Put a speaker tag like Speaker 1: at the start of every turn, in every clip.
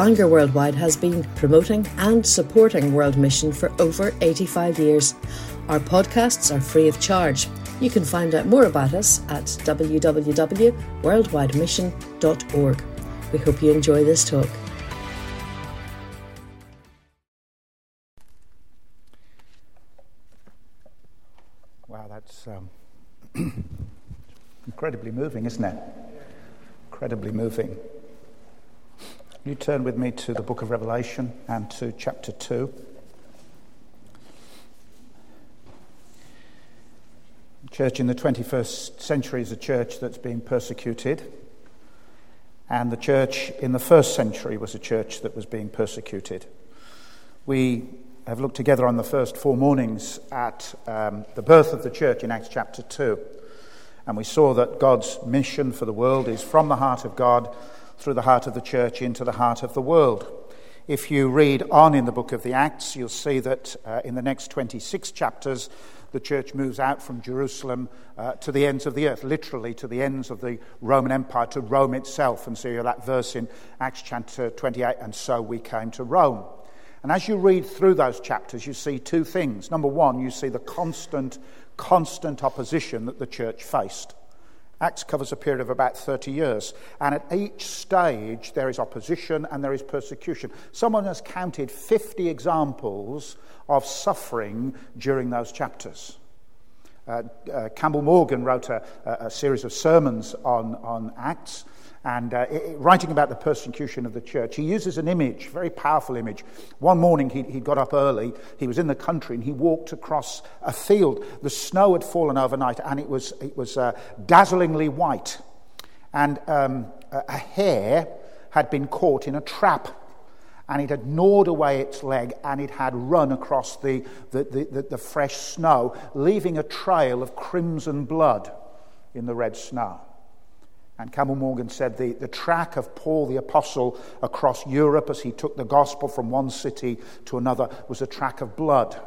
Speaker 1: Bangor Worldwide has been promoting and supporting World Mission for over 85 years. Our podcasts are free of charge. You can find out more about us at www.worldwidemission.org. We hope you enjoy this talk.
Speaker 2: Wow, that's um, incredibly moving, isn't it? Incredibly moving. You turn with me to the book of Revelation and to chapter 2. church in the 21st century is a church that's been persecuted, and the church in the first century was a church that was being persecuted. We have looked together on the first four mornings at um, the birth of the church in Acts chapter 2, and we saw that God's mission for the world is from the heart of God through the heart of the church into the heart of the world. If you read on in the book of the Acts, you'll see that uh, in the next 26 chapters, the church moves out from Jerusalem uh, to the ends of the earth, literally to the ends of the Roman Empire, to Rome itself. And so you have that verse in Acts chapter 28, and so we came to Rome. And as you read through those chapters, you see two things. Number one, you see the constant, constant opposition that the church faced. Acts covers a period of about 30 years, and at each stage there is opposition and there is persecution. Someone has counted 50 examples of suffering during those chapters. Uh, uh, Campbell Morgan wrote a, a, series of sermons on, on Acts, and uh, it, writing about the persecution of the church, he uses an image, very powerful image. One morning he, he got up early, he was in the country, and he walked across a field. The snow had fallen overnight, and it was, it was uh, dazzlingly white. And um, a, a hare had been caught in a trap and it had gnawed away its leg and it had run across the, the, the, the, fresh snow, leaving a trail of crimson blood in the red snow. And Campbell Morgan said the, the track of Paul the Apostle across Europe as he took the gospel from one city to another was a track of blood,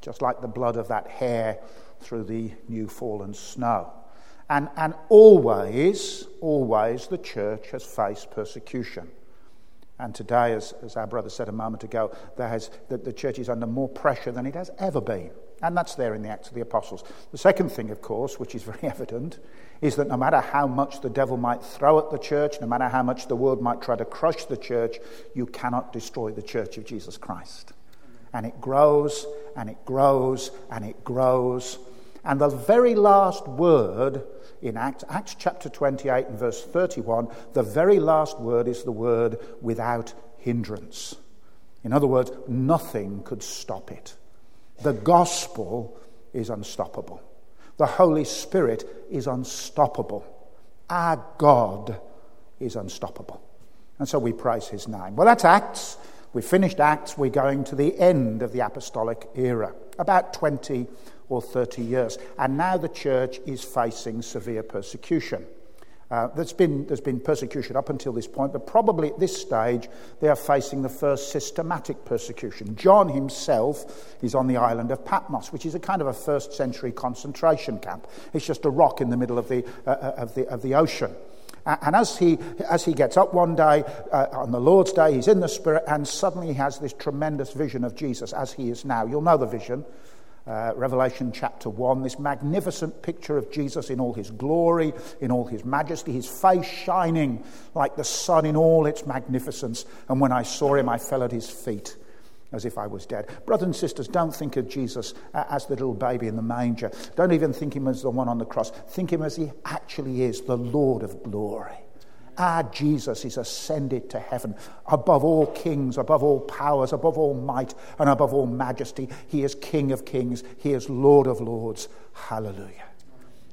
Speaker 2: just like the blood of that hare through the new fallen snow. And, and always, always the church has faced persecution. And today, as, as our brother said a moment ago, there has, the, the church is under more pressure than it has ever been. And that's there in the Acts of the Apostles. The second thing, of course, which is very evident, is that no matter how much the devil might throw at the church, no matter how much the world might try to crush the church, you cannot destroy the church of Jesus Christ. And it grows, and it grows, and it grows. And the very last word in Acts, Acts chapter 28 and verse 31, the very last word is the word without hindrance. In other words, nothing could stop it. The gospel is unstoppable. The Holy Spirit is unstoppable. Our God is unstoppable. And so we praise his name. Well, that's Acts. We've finished Acts. We're going to the end of the apostolic era, about 20 or 30 years. And now the church is facing severe persecution. Uh, there's, been, there's been persecution up until this point, but probably at this stage they are facing the first systematic persecution. John himself is on the island of Patmos, which is a kind of a first century concentration camp. It's just a rock in the middle of the, uh, uh of the, of the ocean. And as he, as he gets up one day, uh, on the Lord's day, he's in the Spirit, and suddenly he has this tremendous vision of Jesus as he is now. You'll know the vision uh, Revelation chapter 1, this magnificent picture of Jesus in all his glory, in all his majesty, his face shining like the sun in all its magnificence. And when I saw him, I fell at his feet as if I was dead. Brothers and sisters, don't think of Jesus as the little baby in the manger. Don't even think him as the one on the cross. Think him as he actually is, the Lord of glory. Our Jesus is ascended to heaven above all kings, above all powers, above all might, and above all majesty. He is King of kings. He is Lord of lords. Hallelujah.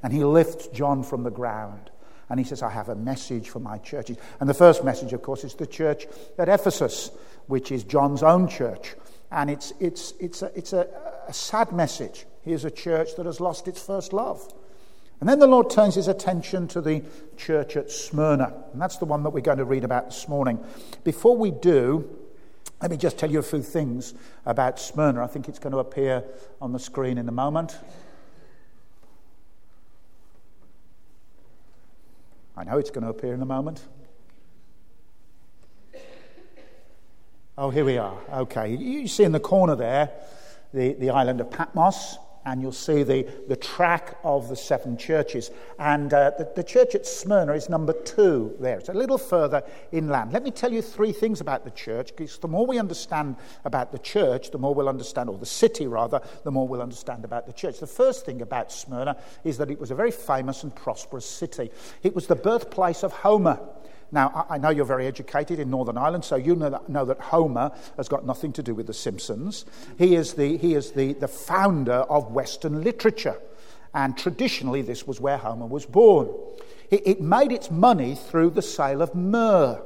Speaker 2: And he lifts John from the ground. And he says, I have a message for my churches. And the first message, of course, is the church at Ephesus, which is John's own church. And it's, it's, it's, a, it's a, a sad message. Here's a church that has lost its first love. And then the Lord turns his attention to the church at Smyrna. And that's the one that we're going to read about this morning. Before we do, let me just tell you a few things about Smyrna. I think it's going to appear on the screen in a moment. I know it's going to appear in a moment. Oh, here we are. Okay. You see in the corner there the, the island of Patmos and you'll see the, the track of the seven churches. And uh, the, the church at Smyrna is number two there. It's a little further inland. Let me tell you three things about the church, because the more we understand about the church, the more we'll understand, or the city rather, the more we'll understand about the church. The first thing about Smyrna is that it was a very famous and prosperous city. It was the birthplace of Homer. Now, I know you're very educated in Northern Ireland, so you know that, know that, Homer has got nothing to do with The Simpsons. He is, the, he is the, the founder of Western literature, and traditionally, this was where Homer was born. It, it made its money through the sale of myrrh.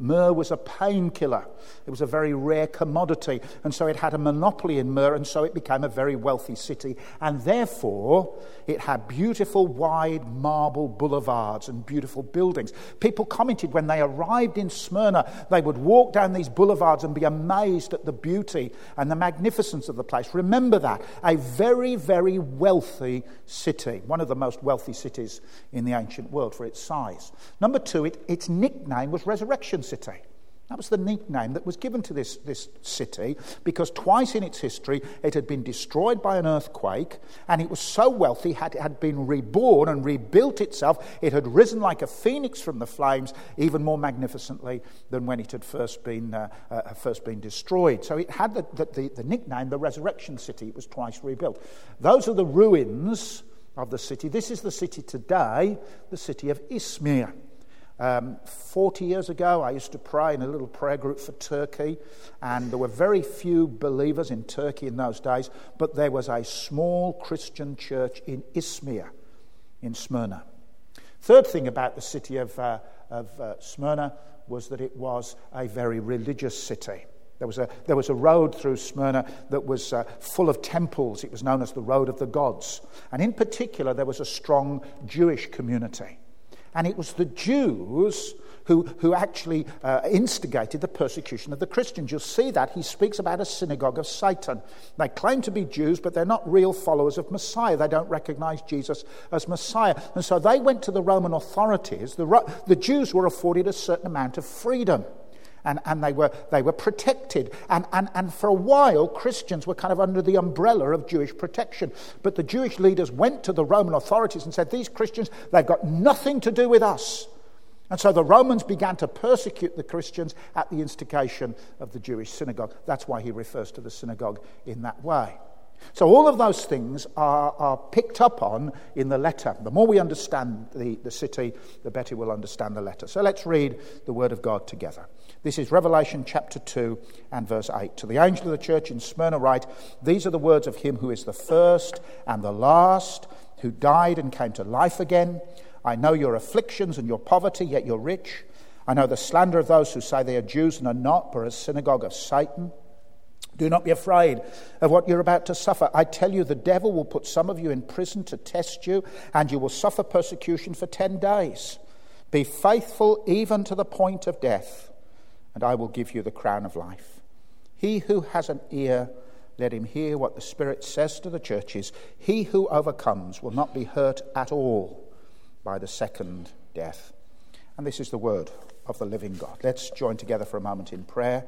Speaker 2: Myrrh was a painkiller. It was a very rare commodity. And so it had a monopoly in myrrh, and so it became a very wealthy city. And therefore, it had beautiful, wide marble boulevards and beautiful buildings. People commented when they arrived in Smyrna, they would walk down these boulevards and be amazed at the beauty and the magnificence of the place. Remember that. A very, very wealthy city. One of the most wealthy cities in the ancient world for its size. Number two, it, its nickname was Resurrection City. That was the nickname that was given to this, this city because twice in its history it had been destroyed by an earthquake and it was so wealthy, had, it had been reborn and rebuilt itself. It had risen like a phoenix from the flames, even more magnificently than when it had first been, uh, uh, first been destroyed. So it had the, the, the, nickname the Resurrection City. It was twice rebuilt. Those are the ruins of the city. This is the city today, the city of Izmir. Um, 40 years ago, I used to pray in a little prayer group for Turkey, and there were very few believers in Turkey in those days, but there was a small Christian church in Izmir, in Smyrna. Third thing about the city of, uh, of uh, Smyrna was that it was a very religious city. There was, a, there was a road through Smyrna that was uh, full of temples. It was known as the Road of the Gods. And in particular, there was a strong Jewish community. And it was the Jews who, who actually uh, instigated the persecution of the Christians. You'll see that. He speaks about a synagogue of Satan. They claim to be Jews, but they're not real followers of Messiah. They don't recognize Jesus as Messiah. And so they went to the Roman authorities. The, the Jews were afforded a certain amount of freedom and, and they, were, they were protected. And, and, and for a while, Christians were kind of under the umbrella of Jewish protection. But the Jewish leaders went to the Roman authorities and said, These Christians, they've got nothing to do with us. And so the Romans began to persecute the Christians at the instigation of the Jewish synagogue. That's why he refers to the synagogue in that way. So, all of those things are, are picked up on in the letter. The more we understand the, the city, the better we'll understand the letter. So, let's read the Word of God together. This is Revelation chapter 2 and verse 8. To the angel of the church in Smyrna, write These are the words of him who is the first and the last, who died and came to life again. I know your afflictions and your poverty, yet you're rich. I know the slander of those who say they are Jews and are not, but a synagogue of Satan. Do not be afraid of what you're about to suffer. I tell you, the devil will put some of you in prison to test you, and you will suffer persecution for 10 days. Be faithful even to the point of death, and I will give you the crown of life. He who has an ear, let him hear what the Spirit says to the churches. He who overcomes will not be hurt at all by the second death. And this is the word of the living God. Let's join together for a moment in prayer.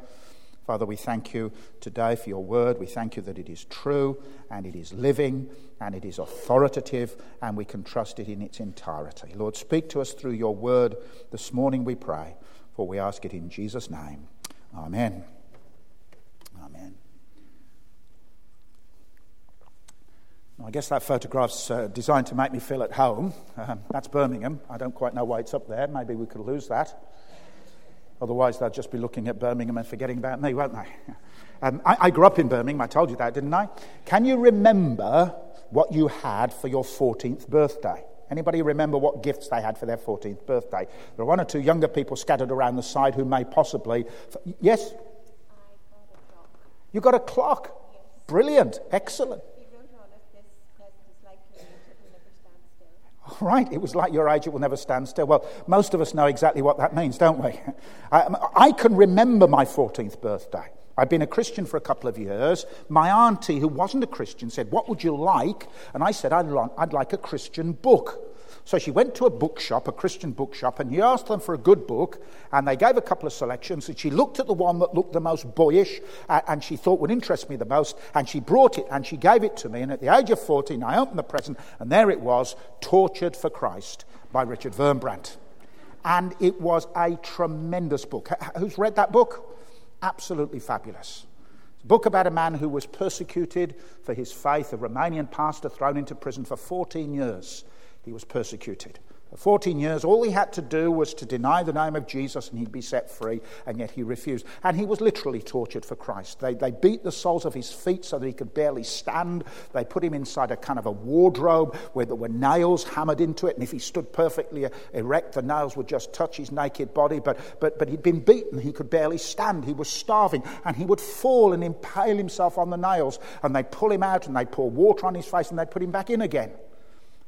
Speaker 2: Father, we thank you today for your word. We thank you that it is true and it is living and it is authoritative and we can trust it in its entirety. Lord, speak to us through your word this morning, we pray, for we ask it in Jesus' name. Amen. Amen. I guess that photograph's uh, designed to make me feel at home. Um, that's Birmingham. I don't quite know why it's up there. Maybe we could lose that. Otherwise, they'll just be looking at Birmingham and forgetting about me, won't they? Um, I, I grew up in Birmingham. I told you that, didn't I? Can you remember what you had for your 14th birthday? Anybody remember what gifts they had for their 14th birthday? There are one or two younger people scattered around the side who may possibly. Yes? You got a clock? Yes. Brilliant. Excellent. Right, it was like your age, it will never stand still. Well, most of us know exactly what that means, don't we? I, um, I can remember my 14th birthday. I'd been a Christian for a couple of years. My auntie, who wasn't a Christian, said, What would you like? And I said, I'd, I'd like a Christian book. So she went to a bookshop, a Christian bookshop, and he asked them for a good book, and they gave a couple of selections, and she looked at the one that looked the most boyish and she thought would interest me the most, and she brought it and she gave it to me. And at the age of 14, I opened the present, and there it was Tortured for Christ by Richard Wurmbrand. And it was a tremendous book. Who's read that book? Absolutely fabulous. It's a book about a man who was persecuted for his faith, a Romanian pastor thrown into prison for 14 years. He was persecuted. For 14 years, all he had to do was to deny the name of Jesus and he'd be set free, and yet he refused. And he was literally tortured for Christ. They, they beat the soles of his feet so that he could barely stand. They put him inside a kind of a wardrobe where there were nails hammered into it, and if he stood perfectly erect, the nails would just touch his naked body. But, but, but he'd been beaten, he could barely stand, he was starving, and he would fall and impale himself on the nails, and they'd pull him out and they'd pour water on his face and they'd put him back in again.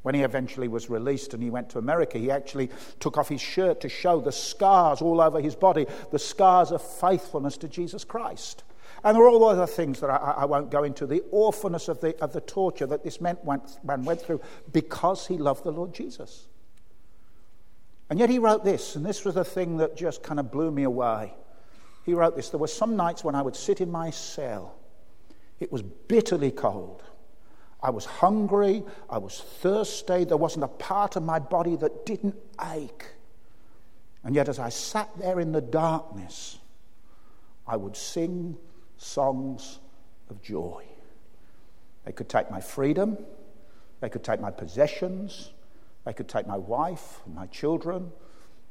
Speaker 2: When he eventually was released and he went to America, he actually took off his shirt to show the scars all over his body, the scars of faithfulness to Jesus Christ. And there are all other things that I, I won't go into. The awfulness of the, of the torture that this man went, man went through because he loved the Lord Jesus. And yet he wrote this, and this was the thing that just kind of blew me away. He wrote this There were some nights when I would sit in my cell, it was bitterly cold. I was hungry. I was thirsty. There wasn't a part of my body that didn't ache. And yet, as I sat there in the darkness, I would sing songs of joy. They could take my freedom, they could take my possessions, they could take my wife and my children,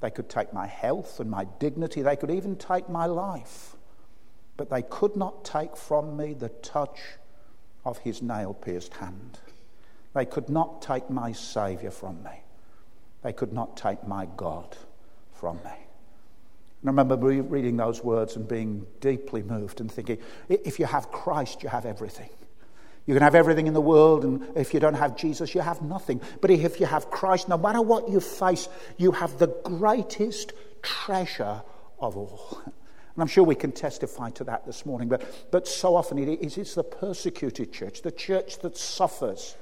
Speaker 2: they could take my health and my dignity, they could even take my life. But they could not take from me the touch of his nail pierced hand. They could not take my Saviour from me. They could not take my God from me. And I remember reading those words and being deeply moved and thinking if you have Christ, you have everything. You can have everything in the world, and if you don't have Jesus, you have nothing. But if you have Christ, no matter what you face, you have the greatest treasure of all. And I'm sure we can testify to that this morning, but, but so often it is it's the persecuted church, the church that suffers,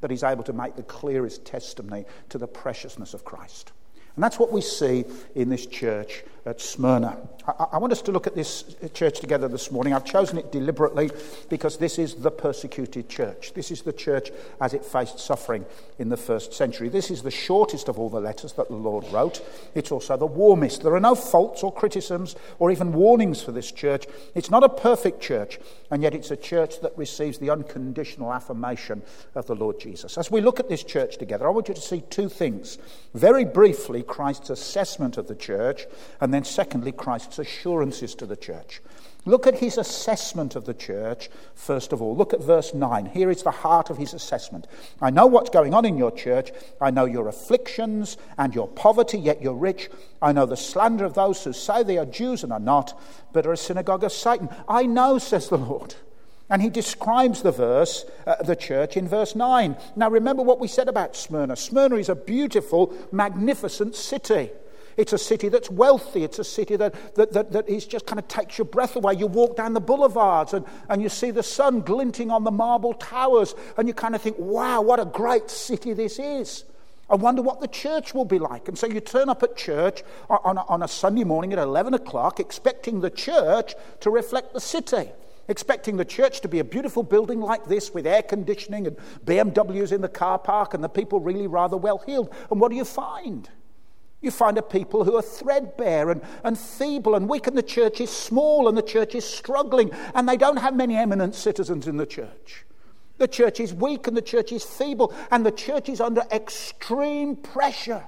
Speaker 2: that is able to make the clearest testimony to the preciousness of Christ. And that's what we see in this church at Smyrna. I, I, want us to look at this church together this morning. I've chosen it deliberately because this is the persecuted church. This is the church as it faced suffering in the first century. This is the shortest of all the letters that the Lord wrote. It's also the warmest. There are no faults or criticisms or even warnings for this church. It's not a perfect church, and yet it's a church that receives the unconditional affirmation of the Lord Jesus. As we look at this church together, I want you to see two things. Very briefly, Christ's assessment of the church, and then secondly, Christ's assurances to the church. Look at his assessment of the church, first of all. Look at verse 9. Here is the heart of his assessment. I know what's going on in your church. I know your afflictions and your poverty, yet you're rich. I know the slander of those who say they are Jews and are not, but are a synagogue of Satan. I know, says the Lord. And he describes the verse, uh, the church, in verse 9. Now remember what we said about Smyrna. Smyrna is a beautiful, magnificent city. It's a city that's wealthy. It's a city that, that, that, that is just kind of takes your breath away. You walk down the boulevards and, and you see the sun glinting on the marble towers, and you kind of think, wow, what a great city this is. I wonder what the church will be like. And so you turn up at church on a, on a Sunday morning at 11 o'clock, expecting the church to reflect the city expecting the church to be a beautiful building like this with air conditioning and BMWs in the car park and the people really rather well heeled. And what do you find? You find a people who are threadbare and, and feeble and weak, and the church is small and the church is struggling, and they don't have many eminent citizens in the church. The church is weak and the church is feeble, and the church is under extreme pressure.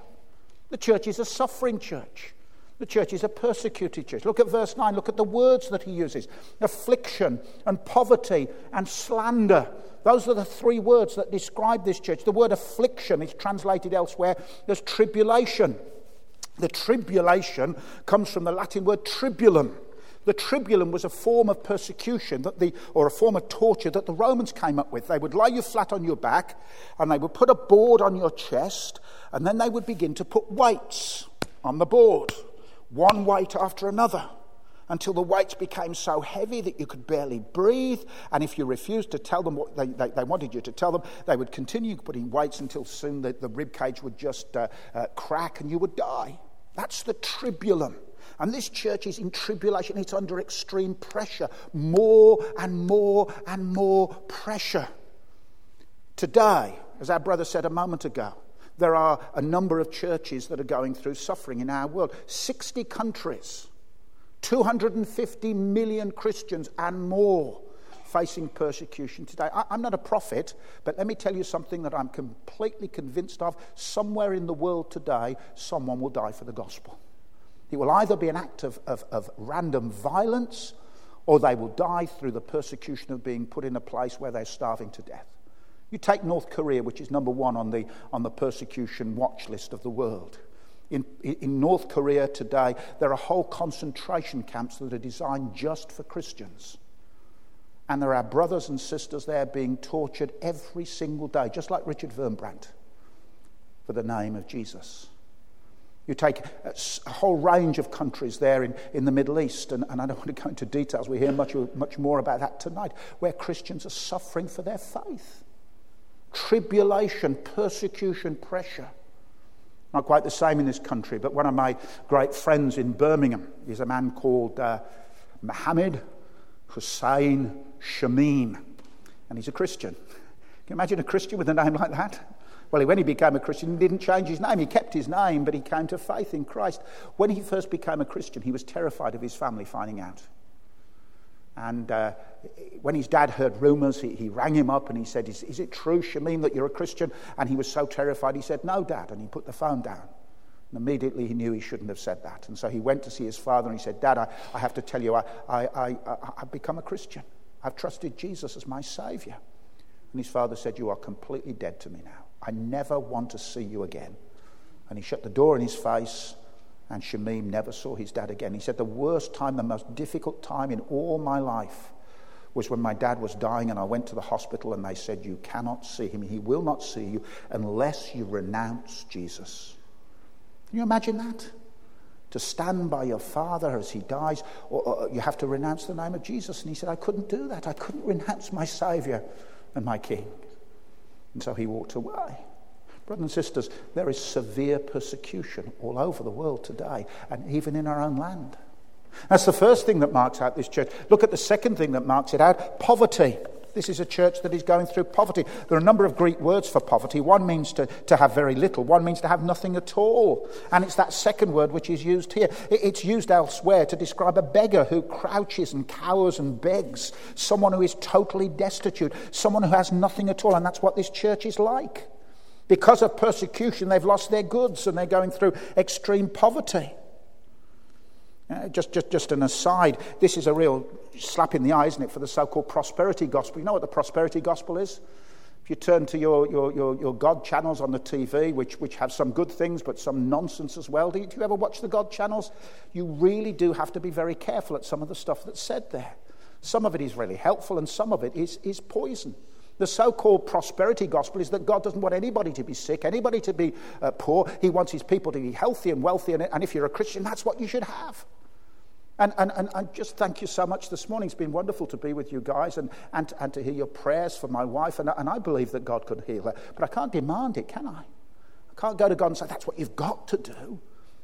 Speaker 2: The church is a suffering church. The church is a persecuted church. Look at verse 9. Look at the words that he uses affliction and poverty and slander. Those are the three words that describe this church. The word affliction is translated elsewhere as tribulation. The tribulation comes from the Latin word tribulum. The tribulum was a form of persecution that the, or a form of torture that the Romans came up with. They would lay you flat on your back and they would put a board on your chest and then they would begin to put weights on the board, one weight after another. until the weights became so heavy that you could barely breathe. And if you refused to tell them what they, they, they wanted you to tell them, they would continue putting weights until soon the, the rib cage would just uh, uh, crack and you would die. That's the tribulum. And this church is in tribulation, it's under extreme pressure. More and more and more pressure. Today, as our brother said a moment ago, there are a number of churches that are going through suffering in our world. 60 countries, 250 million Christians, and more facing persecution today. I, am not a prophet, but let me tell you something that I'm completely convinced of. Somewhere in the world today, someone will die for the gospel. It will either be an act of, of, of random violence or they will die through the persecution of being put in a place where they're starving to death. You take North Korea, which is number one on the, on the persecution watch list of the world. In, in North Korea today, there are whole concentration camps that are designed just for Christians. And there are brothers and sisters there being tortured every single day, just like Richard Wurmbrand, for the name of Jesus. You take uh, a whole range of countries there in, in the Middle East, and, and I don't want to go into details. We hear much, much more about that tonight, where Christians are suffering for their faith. Tribulation, persecution, pressure. Not quite the same in this country, but one of my great friends in Birmingham is a man called uh, Mohammed Hussein Shamim, and he's a Christian. Can you imagine a Christian with a name like that? Well, when he became a Christian, he didn't change his name. He kept his name, but he came to faith in Christ. When he first became a Christian, he was terrified of his family finding out. And uh, when his dad heard rumors, he, he, rang him up and he said, is, is, it true, Shamim, that you're a Christian? And he was so terrified, he said, No, Dad. And he put the phone down. And immediately he knew he shouldn't have said that. And so he went to see his father and he said, Dad, I, I have to tell you, I, I, I, I've become a Christian. I've trusted Jesus as my Savior. And his father said, You are completely dead to me now. I never want to see you again. And he shut the door in his face, and Shamim never saw his dad again. He said, The worst time, the most difficult time in all my life was when my dad was dying, and I went to the hospital, and they said, You cannot see him. He will not see you unless you renounce Jesus. Can you imagine that? To stand by your father as he dies, or, or you have to renounce the name of Jesus. And he said, I couldn't do that. I couldn't renounce my Savior and my King. And so he walked away. Brothers and sisters, there is severe persecution all over the world today, and even in our own land. That's the first thing that marks out this church. Look at the second thing that marks it out poverty. This is a church that is going through poverty. There are a number of Greek words for poverty. One means to, to have very little, one means to have nothing at all. And it's that second word which is used here. It's used elsewhere to describe a beggar who crouches and cowers and begs, someone who is totally destitute, someone who has nothing at all. And that's what this church is like. Because of persecution, they've lost their goods and they're going through extreme poverty. Uh, just, just, just an aside, this is a real slap in the eye, isn't it, for the so called prosperity gospel? You know what the prosperity gospel is? If you turn to your, your, your, your, God channels on the TV, which, which have some good things but some nonsense as well, do you, do you ever watch the God channels? You really do have to be very careful at some of the stuff that's said there. Some of it is really helpful, and some of it is, is poison. The so called prosperity gospel is that God doesn't want anybody to be sick, anybody to be uh, poor. He wants his people to be healthy and wealthy, and, and if you're a Christian, that's what you should have. And, and, and, and just thank you so much this morning. It's been wonderful to be with you guys and, and, and to hear your prayers for my wife. And, and I believe that God could heal her. But I can't demand it, can I? I can't go to God and say, that's what you've got to do.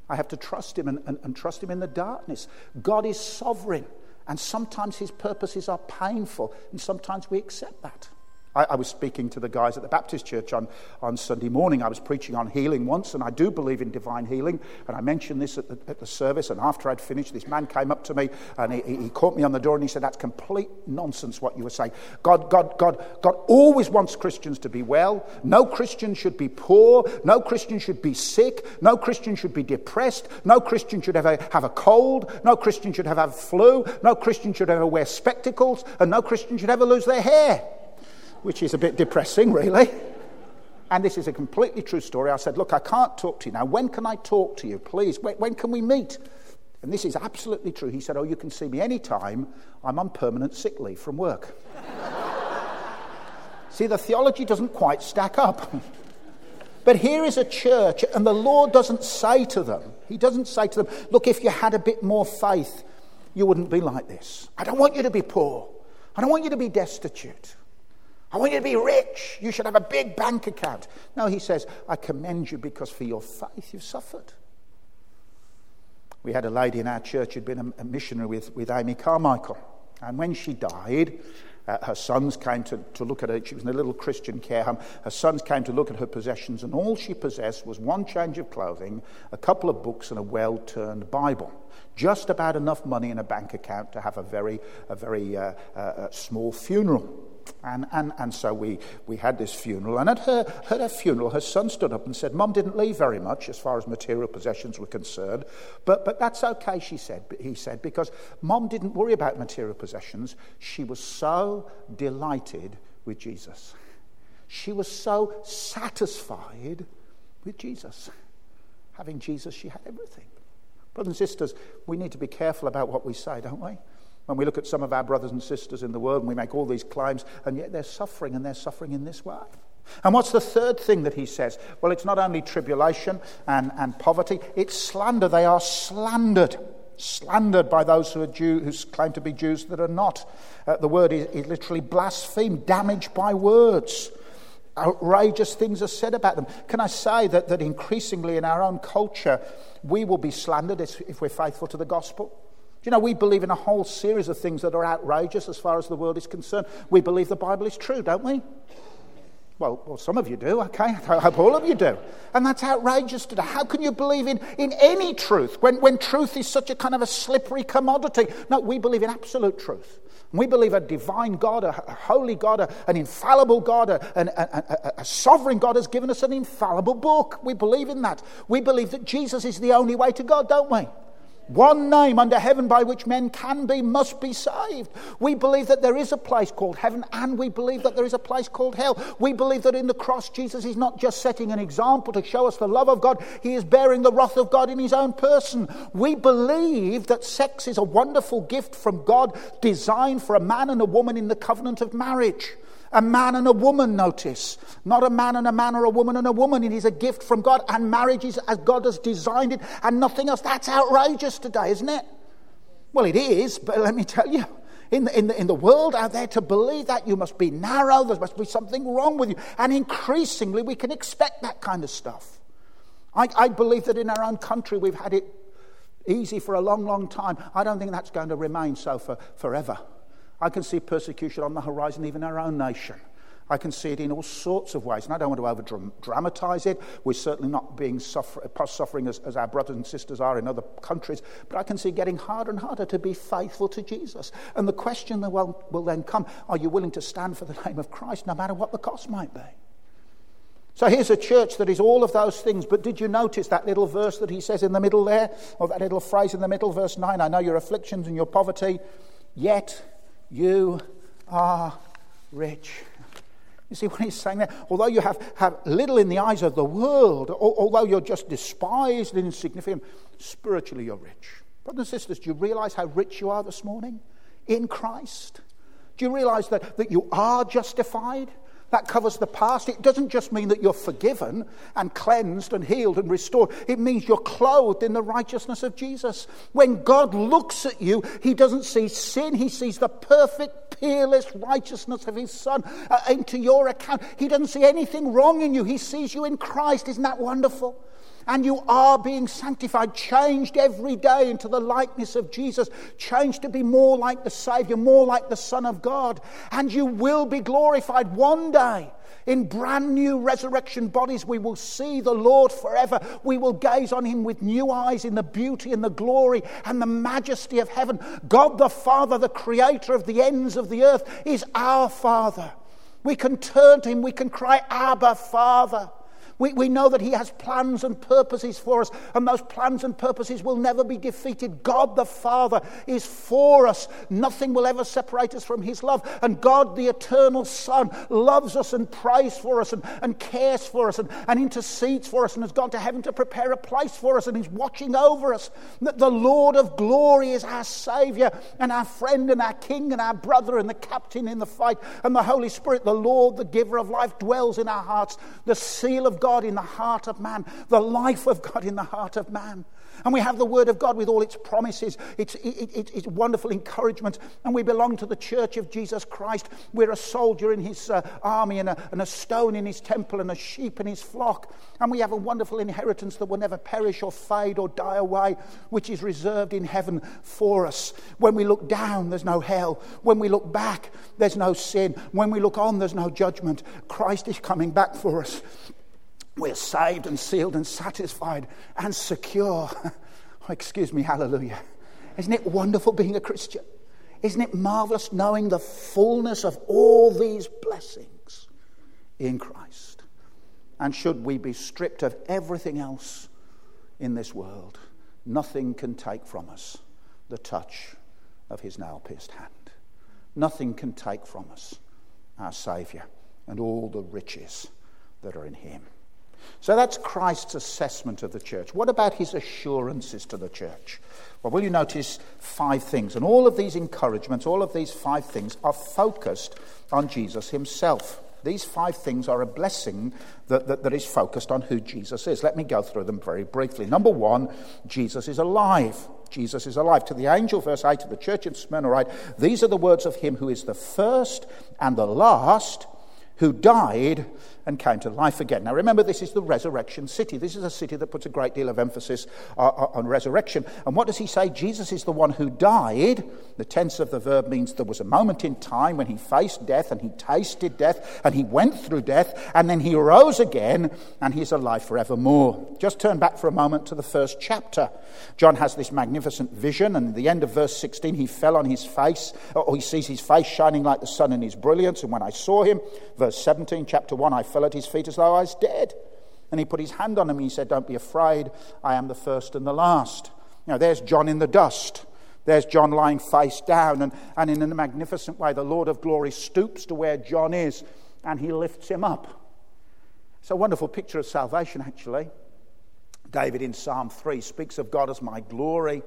Speaker 2: I have to trust Him and, and, and trust Him in the darkness. God is sovereign. And sometimes His purposes are painful. And sometimes we accept that. I, I, was speaking to the guys at the Baptist church on, on Sunday morning. I was preaching on healing once, and I do believe in divine healing. And I mentioned this at the, at the service. And after I'd finished, this man came up to me and he, he caught me on the door and he said, That's complete nonsense what you were saying. God, God, God, God always wants Christians to be well. No Christian should be poor. No Christian should be sick. No Christian should be depressed. No Christian should ever have a cold. No Christian should ever have flu. No Christian should ever wear spectacles. And no Christian should ever lose their hair which is a bit depressing, really. And this is a completely true story. I said, Look, I can't talk to you now. When can I talk to you, please? When, when can we meet? And this is absolutely true. He said, Oh, you can see me anytime. I'm on permanent sick leave from work. see, the theology doesn't quite stack up. but here is a church, and the Lord doesn't say to them, He doesn't say to them, Look, if you had a bit more faith, you wouldn't be like this. I don't want you to be poor. I don't want you to be destitute. I want you to be rich. You should have a big bank account. No, he says, I commend you because for your faith you've suffered. We had a lady in our church who'd been a missionary with, with Amy Carmichael. And when she died, uh, her sons came to, to look at her. She was in a little Christian care home. Her sons came to look at her possessions, and all she possessed was one change of clothing, a couple of books, and a well turned Bible. Just about enough money in a bank account to have a very, a very uh, uh, small funeral. And, and, and so we, we had this funeral. And at her, at her funeral, her son stood up and said, Mum didn't leave very much as far as material possessions were concerned. But, but that's okay, she said, he said, because Mum didn't worry about material possessions. She was so delighted with Jesus. She was so satisfied with Jesus. Having Jesus, she had everything. Brothers and sisters, we need to be careful about what we say, don't we? When we look at some of our brothers and sisters in the world and we make all these claims, and yet they're suffering, and they're suffering in this way. And what's the third thing that he says? Well, it's not only tribulation and, and poverty, it's slander. They are slandered. Slandered by those who, are Jew, who claim to be Jews that are not. Uh, the word is, is literally blasphemed, damaged by words. Outrageous things are said about them. Can I say that, that increasingly in our own culture, we will be slandered if, if we're faithful to the gospel? You know, we believe in a whole series of things that are outrageous as far as the world is concerned. We believe the Bible is true, don't we? Well, well, some of you do, okay? I hope all of you do. And that's outrageous today. How can you believe in, in any truth when, when truth is such a kind of a slippery commodity? No, we believe in absolute truth. We believe a divine God, a, holy God, an infallible God, a, a, a sovereign God has given us an infallible book. We believe in that. We believe that Jesus is the only way to God, don't we? One name under heaven by which men can be, must be saved. We believe that there is a place called heaven and we believe that there is a place called hell. We believe that in the cross, Jesus is not just setting an example to show us the love of God, he is bearing the wrath of God in his own person. We believe that sex is a wonderful gift from God designed for a man and a woman in the covenant of marriage. A man and a woman, notice. Not a man and a man or a woman and a woman. It is a gift from God, and marriage is as God has designed it, and nothing else. That's outrageous today, isn't it? Well, it is, but let me tell you. In the, in, the, in the world out there, to believe that you must be narrow, there must be something wrong with you. And increasingly, we can expect that kind of stuff. I, I believe that in our own country, we've had it easy for a long, long time. I don't think that's going to remain so for forever. I can see persecution on the horizon, even in our own nation. I can see it in all sorts of ways. And I don't want to over dramatize it. We're certainly not being suffer- suffering as, as, our brothers and sisters are in other countries. But I can see getting harder and harder to be faithful to Jesus. And the question that will, will then come are you willing to stand for the name of Christ no matter what the cost might be? So here's a church that is all of those things. But did you notice that little verse that he says in the middle there? Or that little phrase in the middle, verse 9? I know your afflictions and your poverty, yet you are rich. You see what he's saying there? Although you have, have little in the eyes of the world, although you're just despised and insignificant, spiritually you're rich. Brothers and sisters, do you realize how rich you are this morning in Christ? Do you realize that, that you are justified? That covers the past. It doesn't just mean that you're forgiven and cleansed and healed and restored. It means you're clothed in the righteousness of Jesus. When God looks at you, He doesn't see sin, He sees the perfect, peerless righteousness of His Son uh, into your account. He doesn't see anything wrong in you, He sees you in Christ. Isn't that wonderful? And you are being sanctified, changed every day into the likeness of Jesus, changed to be more like the Savior, more like the Son of God. And you will be glorified one day. In brand new resurrection bodies, we will see the Lord forever. We will gaze on him with new eyes in the beauty and the glory and the majesty of heaven. God the Father, the creator of the ends of the earth, is our Father. We can turn to him, we can cry, Abba, Father. We, we know that He has plans and purposes for us, and those plans and purposes will never be defeated. God the Father is for us. Nothing will ever separate us from His love. And God the eternal Son loves us and prays for us and, and cares for us and, and intercedes for us and has gone to heaven to prepare a place for us and is watching over us. That the Lord of glory is our Savior and our friend and our King and our brother and the captain in the fight. And the Holy Spirit, the Lord, the giver of life, dwells in our hearts. The seal of God in the heart of man, the life of God in the heart of man. And we have the Word of God with all its promises, its, its, its wonderful encouragement. And we belong to the church of Jesus Christ. We're a soldier in his uh, army and a, and a stone in his temple and a sheep in his flock. And we have a wonderful inheritance that will never perish or fade or die away, which is reserved in heaven for us. When we look down, there's no hell. When we look back, there's no sin. When we look on, there's no judgment. Christ is coming back for us. We're saved and sealed and satisfied and secure. oh, excuse me, hallelujah. Isn't it wonderful being a Christian? Isn't it marvelous knowing the fullness of all these blessings in Christ? And should we be stripped of everything else in this world, nothing can take from us the touch of his nail pierced hand. Nothing can take from us our Saviour and all the riches that are in him. So that's Christ's assessment of the church. What about his assurances to the church? Well, will you notice five things? And all of these encouragements, all of these five things are focused on Jesus himself. These five things are a blessing that, that, that is focused on who Jesus is. Let me go through them very briefly. Number one, Jesus is alive. Jesus is alive. To the angel, verse 8, to the church in Smyrna, write, These are the words of him who is the first and the last who died and came to life again. Now remember, this is the resurrection city. This is a city that puts a great deal of emphasis uh, uh, on resurrection. And what does he say? Jesus is the one who died. The tense of the verb means there was a moment in time when he faced death and he tasted death and he went through death and then he rose again and he's alive forevermore. Just turn back for a moment to the first chapter. John has this magnificent vision, and at the end of verse 16, he fell on his face, or he sees his face shining like the sun in his brilliance. And when I saw him, verse 17, chapter 1, I fell at his feet as though I was dead. And he put his hand on him and he said, Don't be afraid, I am the first and the last. Now, there's John in the dust. There's John lying face down, and, and in a magnificent way, the Lord of glory stoops to where John is and he lifts him up. It's a wonderful picture of salvation, actually. David in Psalm 3 speaks of God as my glory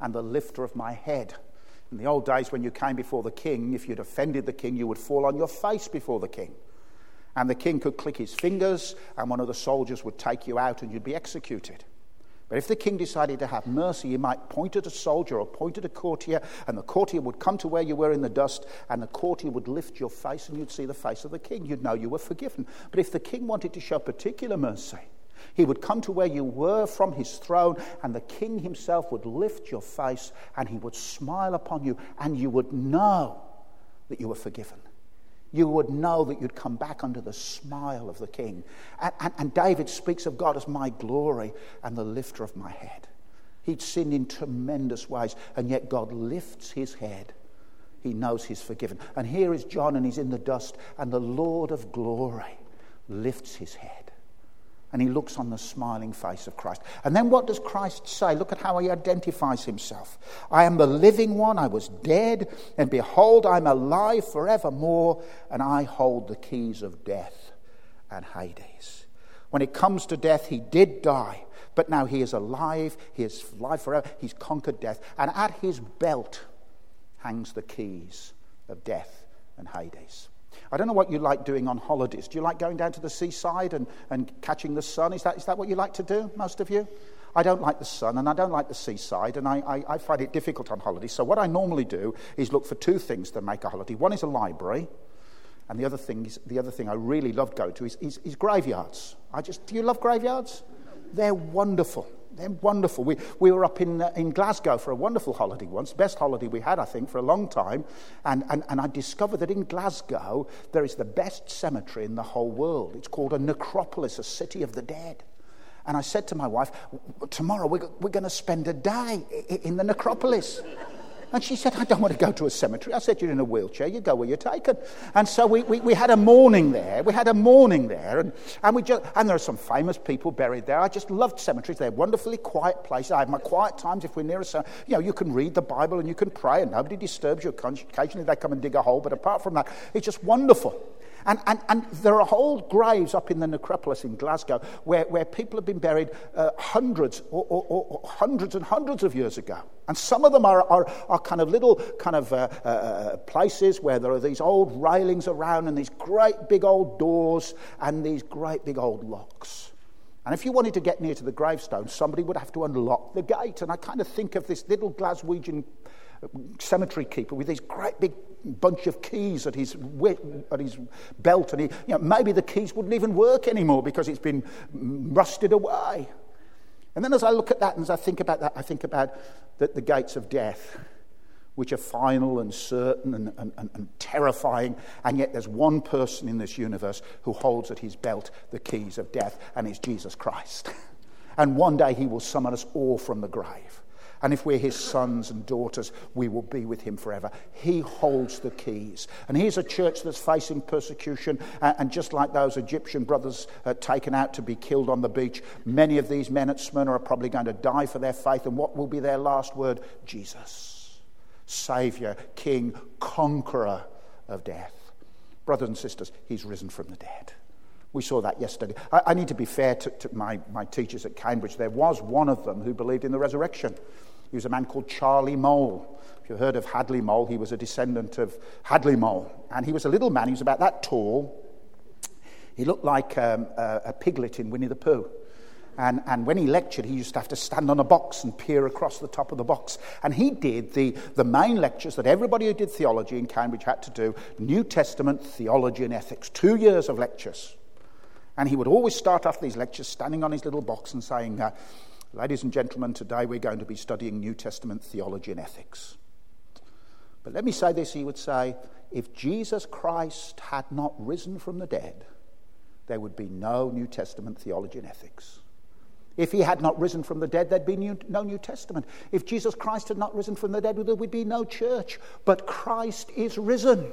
Speaker 2: and the lifter of my head. In the old days, when you came before the king, if you'd offended the king, you would fall on your face before the king. And the king could click his fingers, and one of the soldiers would take you out, and you'd be executed. But if the king decided to have mercy, he might point at a soldier or point at a courtier, and the courtier would come to where you were in the dust, and the courtier would lift your face, and you'd see the face of the king. You'd know you were forgiven. But if the king wanted to show particular mercy, he would come to where you were from his throne, and the king himself would lift your face and he would smile upon you, and you would know that you were forgiven. You would know that you'd come back under the smile of the king. And, and, and David speaks of God as my glory and the lifter of my head. He'd sinned in tremendous ways, and yet God lifts his head. He knows he's forgiven. And here is John, and he's in the dust, and the Lord of glory lifts his head and he looks on the smiling face of Christ. And then what does Christ say? Look at how he identifies himself. I am the living one, I was dead, and behold, I'm alive forevermore, and I hold the keys of death and Hades. When it comes to death, he did die, but now he is alive, he is alive forever, he's conquered death, and at his belt hangs the keys of death and Hades. I don't know what you like doing on holidays. Do you like going down to the seaside and, and catching the sun? Is that, is that what you like to do, most of you? I don't like the sun and I don't like the seaside, and I, I, I find it difficult on holidays. So, what I normally do is look for two things to make a holiday. One is a library, and the other thing, is, the other thing I really love going to is, is, is graveyards. I just, do you love graveyards? They're wonderful. They're wonderful. We, we were up in, uh, in Glasgow for a wonderful holiday once, best holiday we had, I think, for a long time. And, and, and I discovered that in Glasgow, there is the best cemetery in the whole world. It's called a necropolis, a city of the dead. And I said to my wife, Tomorrow we're, we're going to spend a day in the necropolis. And she said, I don't want to go to a cemetery. I said, You're in a wheelchair, you go where you're taken. And so we, we, we had a morning there. We had a morning there. And, and, we just, and there are some famous people buried there. I just loved cemeteries. They're wonderfully quiet places. I have my quiet times if we're near a cemetery. You know, you can read the Bible and you can pray and nobody disturbs you. Occasionally they come and dig a hole, but apart from that, it's just wonderful. And, and, and there are whole graves up in the necropolis in Glasgow where, where people have been buried uh, hundreds or, or, or, hundreds and hundreds of years ago. And some of them are, are, are kind of little kind of uh, uh, uh, places where there are these old railings around and these great big old doors and these great big old locks. And if you wanted to get near to the gravestone, somebody would have to unlock the gate. And I kind of think of this little Glaswegian cemetery keeper with this great big bunch of keys at his, at his belt. And he, you know, maybe the keys wouldn't even work anymore because it's been rusted away. And then as I look at that and as I think about that, I think about the, the gates of death, which are final and certain and, and, and, and terrifying. And yet there's one person in this universe who holds at his belt the keys of death, and it's Jesus Christ. And one day he will summon us all from the grave. And if we're his sons and daughters, we will be with him forever. He holds the keys. And here's a church that's facing persecution. And just like those Egyptian brothers uh, taken out to be killed on the beach, many of these men at Smyrna are probably going to die for their faith. And what will be their last word? Jesus, Savior, King, conqueror of death. Brothers and sisters, he's risen from the dead. We saw that yesterday. I, I need to be fair to, to my, my teachers at Cambridge. There was one of them who believed in the resurrection. He was a man called Charlie Moule. If you've heard of Handley Moule, he was a descendant of Handley Moule. And he was a little man, he was about that tall. He looked like um, a, a, piglet in Winnie the Pooh. And, and when he lectured, he used to have to stand on a box and peer across the top of the box. And he did the, the main lectures that everybody who did theology in Cambridge had to do New Testament theology and ethics. Two years of lectures. And he would always start off these lectures standing on his little box and saying, uh, Ladies and gentlemen, today we're going to be studying New Testament theology and ethics. But let me say this he would say, if Jesus Christ had not risen from the dead, there would be no New Testament theology and ethics. If he had not risen from the dead, there'd be new, no New Testament. If Jesus Christ had not risen from the dead, there would be no church. But Christ is risen.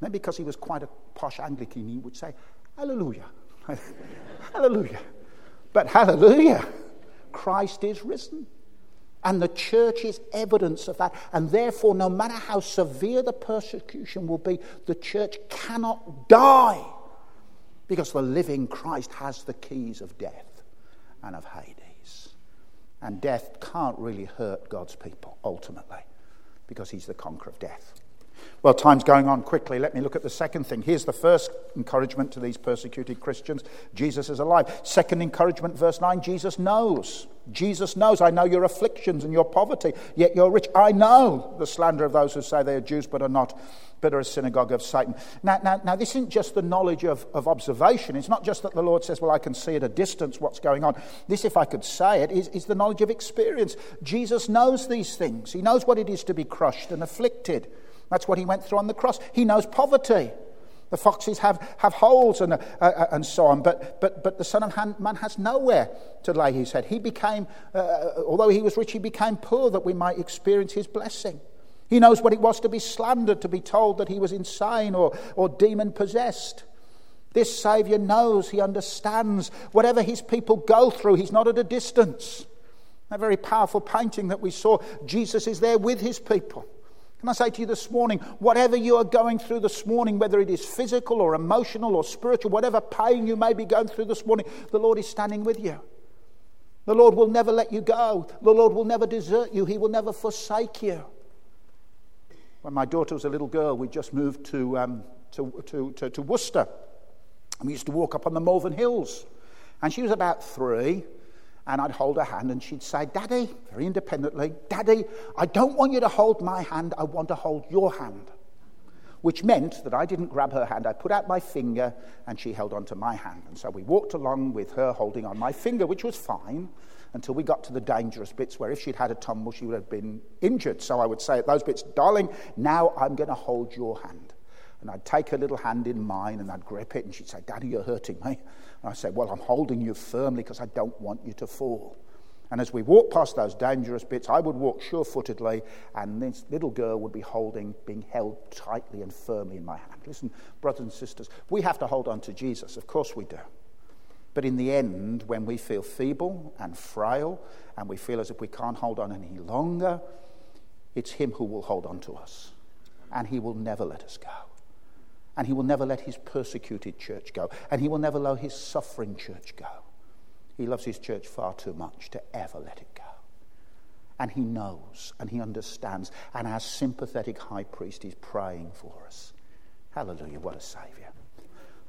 Speaker 2: Then, because he was quite a posh Anglican, he would say, Hallelujah. Hallelujah. But hallelujah. Christ is risen. And the church is evidence of that. And therefore, no matter how severe the persecution will be, the church cannot die because the living Christ has the keys of death and of Hades. And death can't really hurt God's people ultimately because he's the conqueror of death. Well, time's going on quickly. Let me look at the second thing. Here's the first encouragement to these persecuted Christians Jesus is alive. Second encouragement, verse 9 Jesus knows. Jesus knows. I know your afflictions and your poverty, yet you're rich. I know the slander of those who say they are Jews but are not, but are a synagogue of Satan. Now, now, now this isn't just the knowledge of, of observation. It's not just that the Lord says, Well, I can see at a distance what's going on. This, if I could say it, is, is the knowledge of experience. Jesus knows these things, He knows what it is to be crushed and afflicted. That's what he went through on the cross. He knows poverty. The foxes have, have holes and, uh, uh, and so on, but, but, but the Son of Man has nowhere to lay his head. He became, uh, uh, although he was rich, he became poor that we might experience his blessing. He knows what it was to be slandered, to be told that he was insane or, or demon possessed. This Saviour knows, he understands. Whatever his people go through, he's not at a distance. A very powerful painting that we saw, Jesus is there with his people. Can I say to you this morning, whatever you are going through this morning, whether it is physical or emotional or spiritual, whatever pain you may be going through this morning, the Lord is standing with you. The Lord will never let you go. The Lord will never desert you. He will never forsake you. When my daughter was a little girl, we just moved to, um, to, to, to, to Worcester. And we used to walk up on the Malvern Hills. And she was about three and I'd hold her hand and she'd say, Daddy, very independently, Daddy, I don't want you to hold my hand, I want to hold your hand. Which meant that I didn't grab her hand, I put out my finger and she held onto my hand. And so we walked along with her holding on my finger, which was fine until we got to the dangerous bits where if she'd had a tumble, she would have been injured. So I would say at those bits, Darling, now I'm going to hold your hand. And I'd take her little hand in mine and I'd grip it, and she'd say, Daddy, you're hurting me. And I said, Well, I'm holding you firmly because I don't want you to fall. And as we walked past those dangerous bits, I would walk sure footedly, and this little girl would be holding, being held tightly and firmly in my hand. Listen, brothers and sisters, we have to hold on to Jesus. Of course we do. But in the end, when we feel feeble and frail, and we feel as if we can't hold on any longer, it's Him who will hold on to us. And He will never let us go. And he will never let his persecuted church go. And he will never let his suffering church go. He loves his church far too much to ever let it go. And he knows and he understands. And our sympathetic high priest is praying for us. Hallelujah. What a Savior.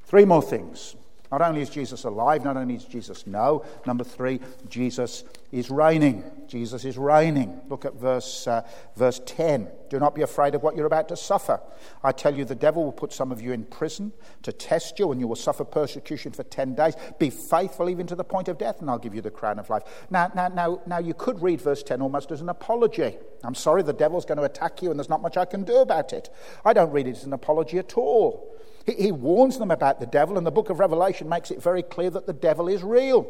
Speaker 2: Three more things. Not only is Jesus alive, not only is Jesus no. Number three, Jesus is reigning. Jesus is reigning. Look at verse, uh, verse 10. Do not be afraid of what you're about to suffer. I tell you, the devil will put some of you in prison to test you, and you will suffer persecution for 10 days. Be faithful even to the point of death, and I'll give you the crown of life. Now, now, now, now you could read verse 10 almost as an apology. I'm sorry, the devil's going to attack you, and there's not much I can do about it. I don't read it as an apology at all. He, he warns them about the devil, and the book of Revelation makes it very clear that the devil is real.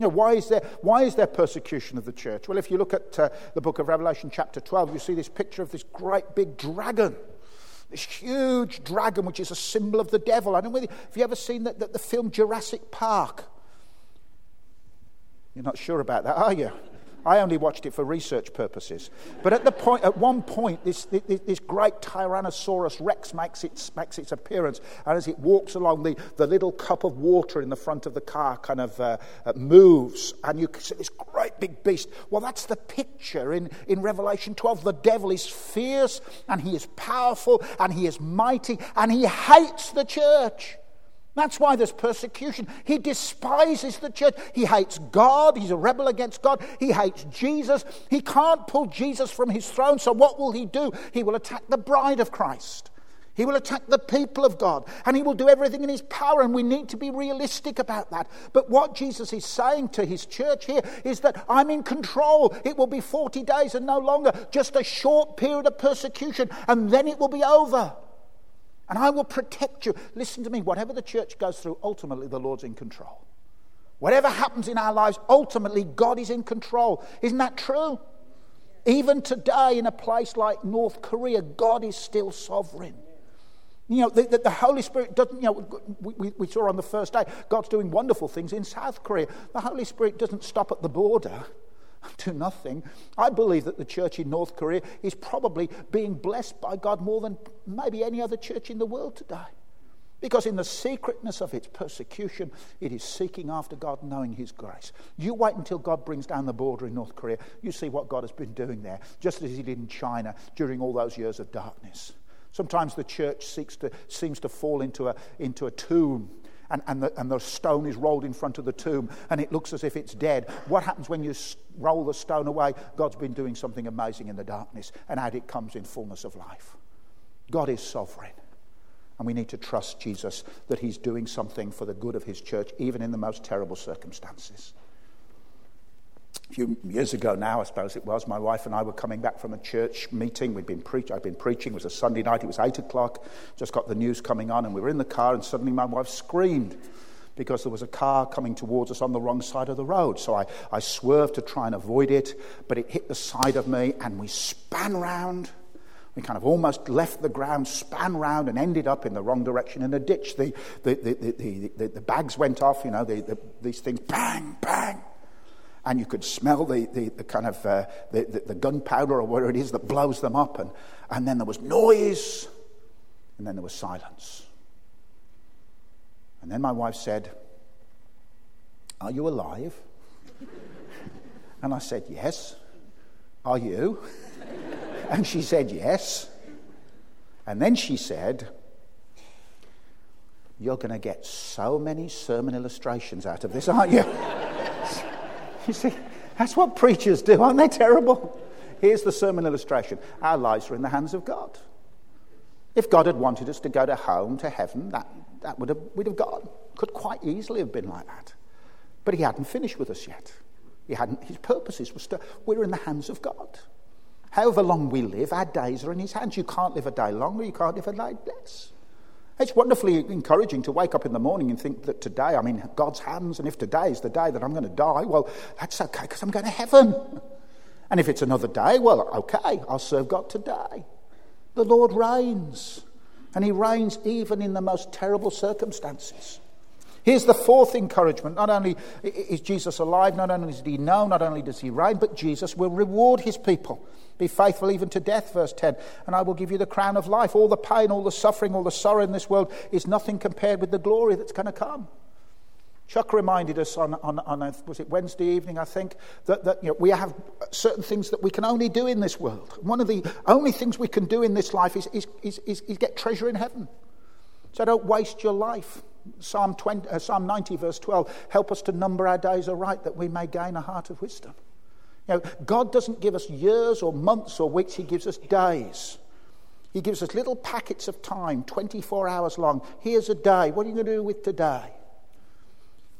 Speaker 2: You know, why, is there, why is there persecution of the church? Well, if you look at uh, the book of Revelation, chapter 12, you see this picture of this great big dragon. This huge dragon, which is a symbol of the devil. I don't know if you ever seen the, the film Jurassic Park. You're not sure about that, are you? I only watched it for research purposes. But at, the point, at one point, this, this, this great Tyrannosaurus Rex makes its, makes its appearance. And as it walks along, the, the little cup of water in the front of the car kind of uh, uh, moves. And you see this great big beast. Well, that's the picture in, in Revelation 12. The devil is fierce, and he is powerful, and he is mighty, and he hates the church. That's why there's persecution. He despises the church. He hates God. He's a rebel against God. He hates Jesus. He can't pull Jesus from his throne. So, what will he do? He will attack the bride of Christ. He will attack the people of God. And he will do everything in his power. And we need to be realistic about that. But what Jesus is saying to his church here is that I'm in control. It will be 40 days and no longer, just a short period of persecution. And then it will be over and I will protect you. Listen to me, whatever the church goes through, ultimately the Lord's in control. Whatever happens in our lives, ultimately God is in control. Isn't that true? Even today, in a place like North Korea, God is still sovereign. You know, the, the, Holy Spirit doesn't, you know, we, we saw on the first day, God's doing wonderful things in South Korea. The Holy Spirit doesn't stop at the border do nothing. I believe that the church in North Korea is probably being blessed by God more than maybe any other church in the world today. Because in the secretness of its persecution, it is seeking after God, knowing His grace. You wait until God brings down the border in North Korea. You see what God has been doing there, just as He did in China during all those years of darkness. Sometimes the church seeks to, seems to fall into a, into a tomb and, and, the, and the stone is rolled in front of the tomb and it looks as if it's dead. What happens when you roll the stone away? God's been doing something amazing in the darkness, and out it comes in fullness of life. God is sovereign. And we need to trust Jesus that He's doing something for the good of His church, even in the most terrible circumstances. A few years ago now, I suppose it was, my wife and I were coming back from a church meeting. We'd been preach- I'd been preaching. It was a Sunday night. It was 8 o'clock. Just got the news coming on, and we were in the car, and suddenly my wife screamed because there was a car coming towards us on the wrong side of the road. So I, I swerved to try and avoid it, but it hit the side of me, and we span round. We kind of almost left the ground, span round, and ended up in the wrong direction in a ditch. The, the, the, the, the bags went off, you know, the, the, these things, bang, bang and you could smell the, the, the kind of uh, the, the, the, gunpowder or whatever it is that blows them up. And, and then there was noise, and then there was silence. And then my wife said, Are you alive? and I said, Yes. Are you? and she said, Yes. And then she said, You're going to get so many sermon illustrations out of this, aren't you? You see, that's what preachers do. Aren't they terrible? Here's the sermon illustration Our lives are in the hands of God. If God had wanted us to go to home, to heaven, that, that would have, we'd have gone. Could quite easily have been like that. But He hadn't finished with us yet. He hadn't, his purposes were still, we're in the hands of God. However long we live, our days are in His hands. You can't live a day longer, you can't live a day less. It's wonderfully encouraging to wake up in the morning and think that today I'm in God's hands, and if today is the day that I'm going to die, well, that's okay because I'm going to heaven. And if it's another day, well, okay, I'll serve God today. The Lord reigns, and He reigns even in the most terrible circumstances. Here's the fourth encouragement. Not only is Jesus alive, not only is he known, not only does he reign, but Jesus will reward his people. Be faithful even to death, verse 10, and I will give you the crown of life. All the pain, all the suffering, all the sorrow in this world is nothing compared with the glory that's going to come. Chuck reminded us on, on, on a, was it Wednesday evening, I think, that, that you know, we have certain things that we can only do in this world. One of the only things we can do in this life is, is, is, is, is get treasure in heaven. So don't waste your life. Psalm, 20, uh, Psalm 90, verse 12 help us to number our days aright that we may gain a heart of wisdom. You know, God doesn't give us years or months or weeks, He gives us days. He gives us little packets of time, 24 hours long. Here's a day. What are you going to do with today?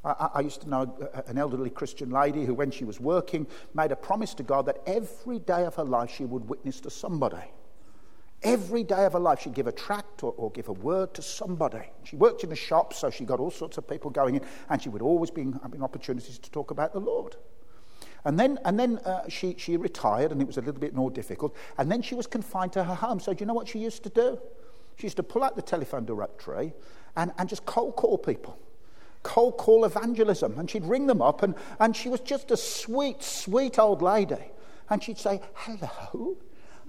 Speaker 2: I, I, used to know an elderly Christian lady who, when she was working, made a promise to God that every day of her life she would witness to somebody. Every day of her life, she'd give a tract or, or, give a word to somebody. She worked in a shop, so she got all sorts of people going in, and she would always be having opportunities to talk about the Lord. And then, and then uh, she, she retired, and it was a little bit more difficult. And then she was confined to her home. So, do you know what she used to do? She used to pull out the telephone directory and, and just cold call people. Cold call evangelism. And she'd ring them up, and, and she was just a sweet, sweet old lady. And she'd say, Hello.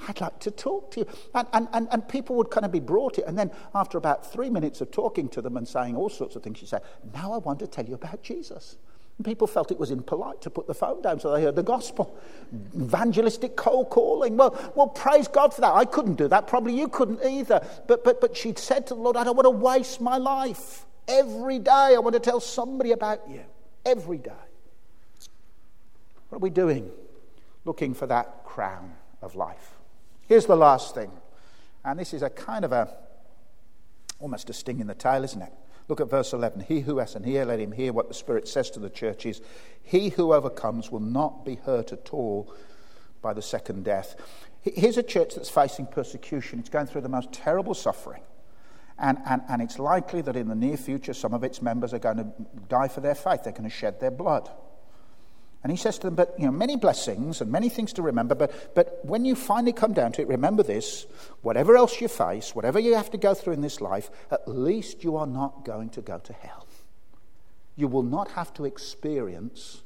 Speaker 2: I'd like to talk to you. And, and, and, and people would kind of be brought it. And then after about three minutes of talking to them and saying all sorts of things, she'd say, Now I want to tell you about Jesus. And people felt it was impolite to put the phone down, so they heard the gospel. Evangelistic cold calling. Well, well, praise God for that. I couldn't do that. Probably you couldn't either. But, but, but she'd said to the Lord, I don't want to waste my life. Every day I want to tell somebody about you. Every day. What are we doing? Looking for that crown of life. Here's the last thing. And this is a kind of a, almost a sting in the tail, isn't it? Look at verse 11. He who has an ear, let him hear what the Spirit says to the churches. He who overcomes will not be hurt at all by the second death. Here's a church that's facing persecution. It's going through the most terrible suffering. And, and, and it's likely that in the near future, some of its members are going to die for their faith. They're going to shed their blood. And he says to them, But, you know, many blessings and many things to remember, but, but when you finally come down to it, remember this whatever else you face, whatever you have to go through in this life, at least you are not going to go to hell. You will not have to experience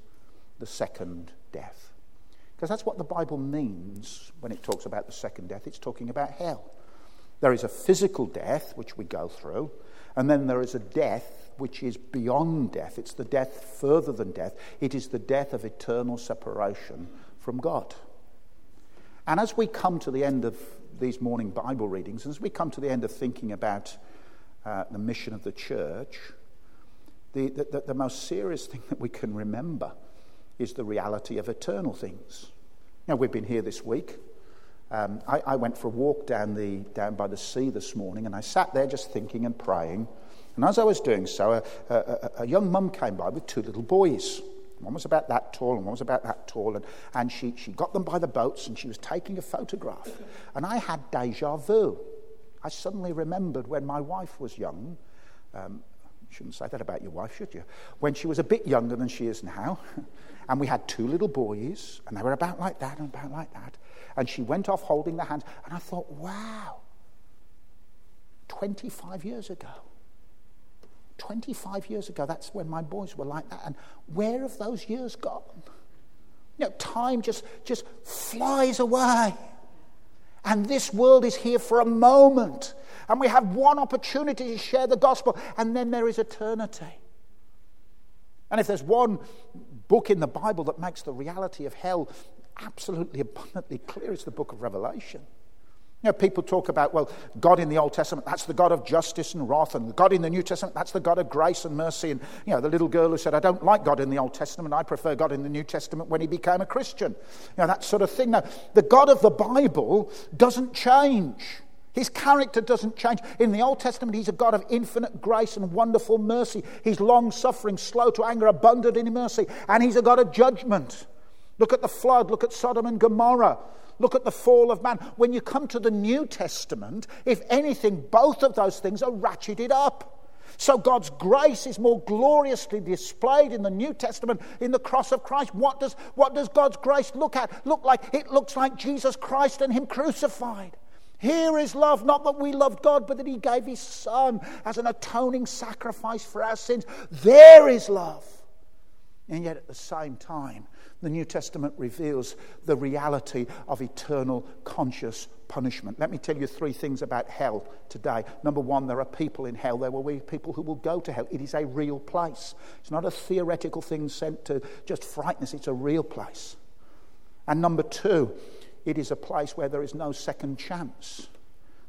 Speaker 2: the second death. Because that's what the Bible means when it talks about the second death. It's talking about hell. There is a physical death, which we go through, and then there is a death which is beyond death. It's the death further than death. It is the death of eternal separation from God. And as we come to the end of these morning Bible readings, as we come to the end of thinking about uh, the mission of the church, the, the, the most serious thing that we can remember is the reality of eternal things. Now, we've been here this week. Um, I, I, went for a walk down, the, down by the sea this morning, and I sat there just thinking and praying and as I was doing so, a, a, a young mum came by with two little boys. One was about that tall and one was about that tall. And, and she, she got them by the boats and she was taking a photograph. And I had deja vu. I suddenly remembered when my wife was young. Um, shouldn't say that about your wife, should you? When she was a bit younger than she is now. and we had two little boys, and they were about like that and about like that. And she went off holding the hands. And I thought, wow, 25 years ago. 25 years ago, that's when my boys were like that. And where have those years gone? You know, time just, just flies away. And this world is here for a moment. And we have one opportunity to share the gospel, and then there is eternity. And if there's one book in the Bible that makes the reality of hell absolutely abundantly clear, it's the book of Revelation. You know, people talk about, well, God in the Old Testament, that's the God of justice and wrath, and God in the New Testament, that's the God of grace and mercy. And, you know, the little girl who said, I don't like God in the Old Testament, I prefer God in the New Testament when he became a Christian. You know, that sort of thing. Now, the God of the Bible doesn't change. His character doesn't change. In the Old Testament, he's a God of infinite grace and wonderful mercy. He's long suffering, slow to anger, abundant in mercy, and he's a God of judgment. Look at the flood, look at Sodom and Gomorrah. Look at the fall of man. When you come to the New Testament, if anything, both of those things are ratcheted up. So God's grace is more gloriously displayed in the New Testament in the cross of Christ. What does, what does God's grace look at? Look like it looks like Jesus Christ and Him crucified. Here is love, not that we loved God, but that He gave His Son as an atoning sacrifice for our sins. There is love. And yet, at the same time, the New Testament reveals the reality of eternal conscious punishment. Let me tell you three things about hell today. Number one, there are people in hell. There will be people who will go to hell. It is a real place. It's not a theoretical thing sent to just frighten us, it's a real place. And number two, it is a place where there is no second chance.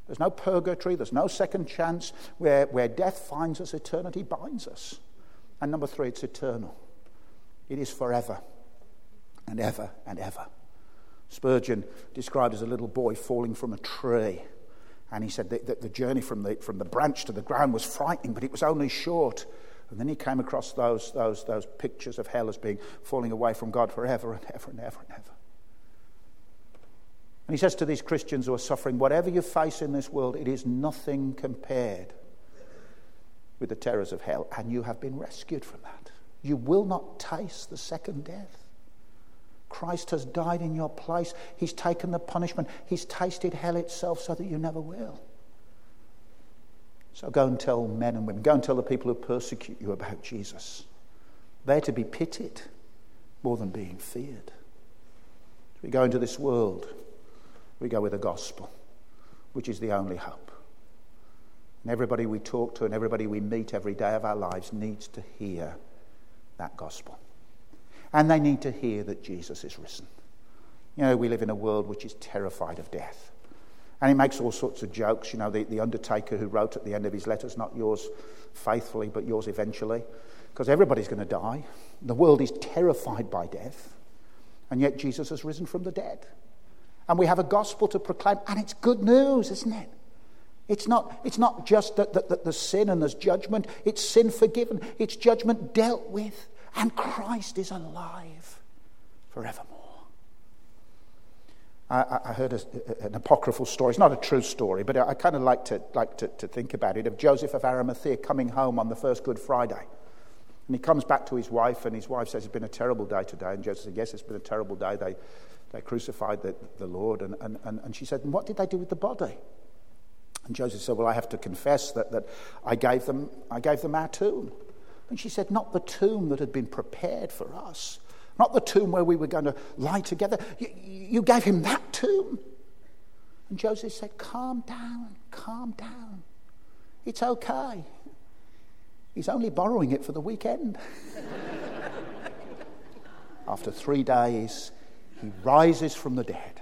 Speaker 2: There's no purgatory, there's no second chance. Where, where death finds us, eternity binds us. And number three, it's eternal. It is forever and ever and ever. Spurgeon described as a little boy falling from a tree. And he said that the journey from the, from the branch to the ground was frightening, but it was only short. And then he came across those, those, those pictures of hell as being falling away from God forever and ever and ever and ever. And he says to these Christians who are suffering, whatever you face in this world, it is nothing compared with the terrors of hell. And you have been rescued from that. You will not taste the second death. Christ has died in your place. He's taken the punishment. He's tasted hell itself so that you never will. So go and tell men and women, go and tell the people who persecute you about Jesus. They're to be pitied more than being feared. we go into this world we go with the gospel, which is the only hope. And everybody we talk to and everybody we meet every day of our lives needs to hear that gospel. And they need to hear that Jesus is risen. You know, we live in a world which is terrified of death. And he makes all sorts of jokes. You know, the, the undertaker who wrote at the end of his letters, not yours faithfully, but yours eventually. Because everybody's going to die. The world is terrified by death. And yet Jesus has risen from the dead and we have a gospel to proclaim, and it's good news, isn't it? It's not, it's not just that, that, that there's sin and there's judgment, it's sin forgiven, it's judgment dealt with, and Christ is alive forevermore. I, I heard a, an apocryphal story. It's not a true story, but I, kind of like, to, like to, to think about it of Joseph of Arimathea coming home on the first Good Friday. And he comes back to his wife, and his wife says, It's been a terrible day today. And Joseph said, Yes, it's been a terrible day. They, they crucified the, the Lord. And, and, and she said, And what did they do with the body? And Joseph said, Well, I have to confess that, that I, gave them, I gave them our tomb. And she said, Not the tomb that had been prepared for us, not the tomb where we were going to lie together. You, you gave him that tomb. And Joseph said, Calm down, calm down. It's okay. He's only borrowing it for the weekend. After three days, he rises from the dead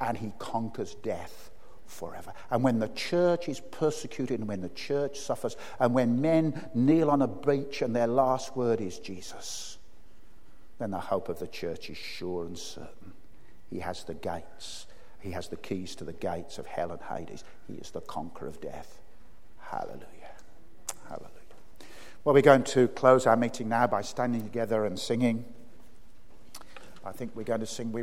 Speaker 2: and he conquers death forever. And when the church is persecuted and when the church suffers and when men kneel on a beach and their last word is Jesus, then the hope of the church is sure and certain. He has the gates, he has the keys to the gates of hell and Hades. He is the conqueror of death. Hallelujah. Hallelujah. Well, we're going to close our meeting now by standing together and singing. I think we're going to sing We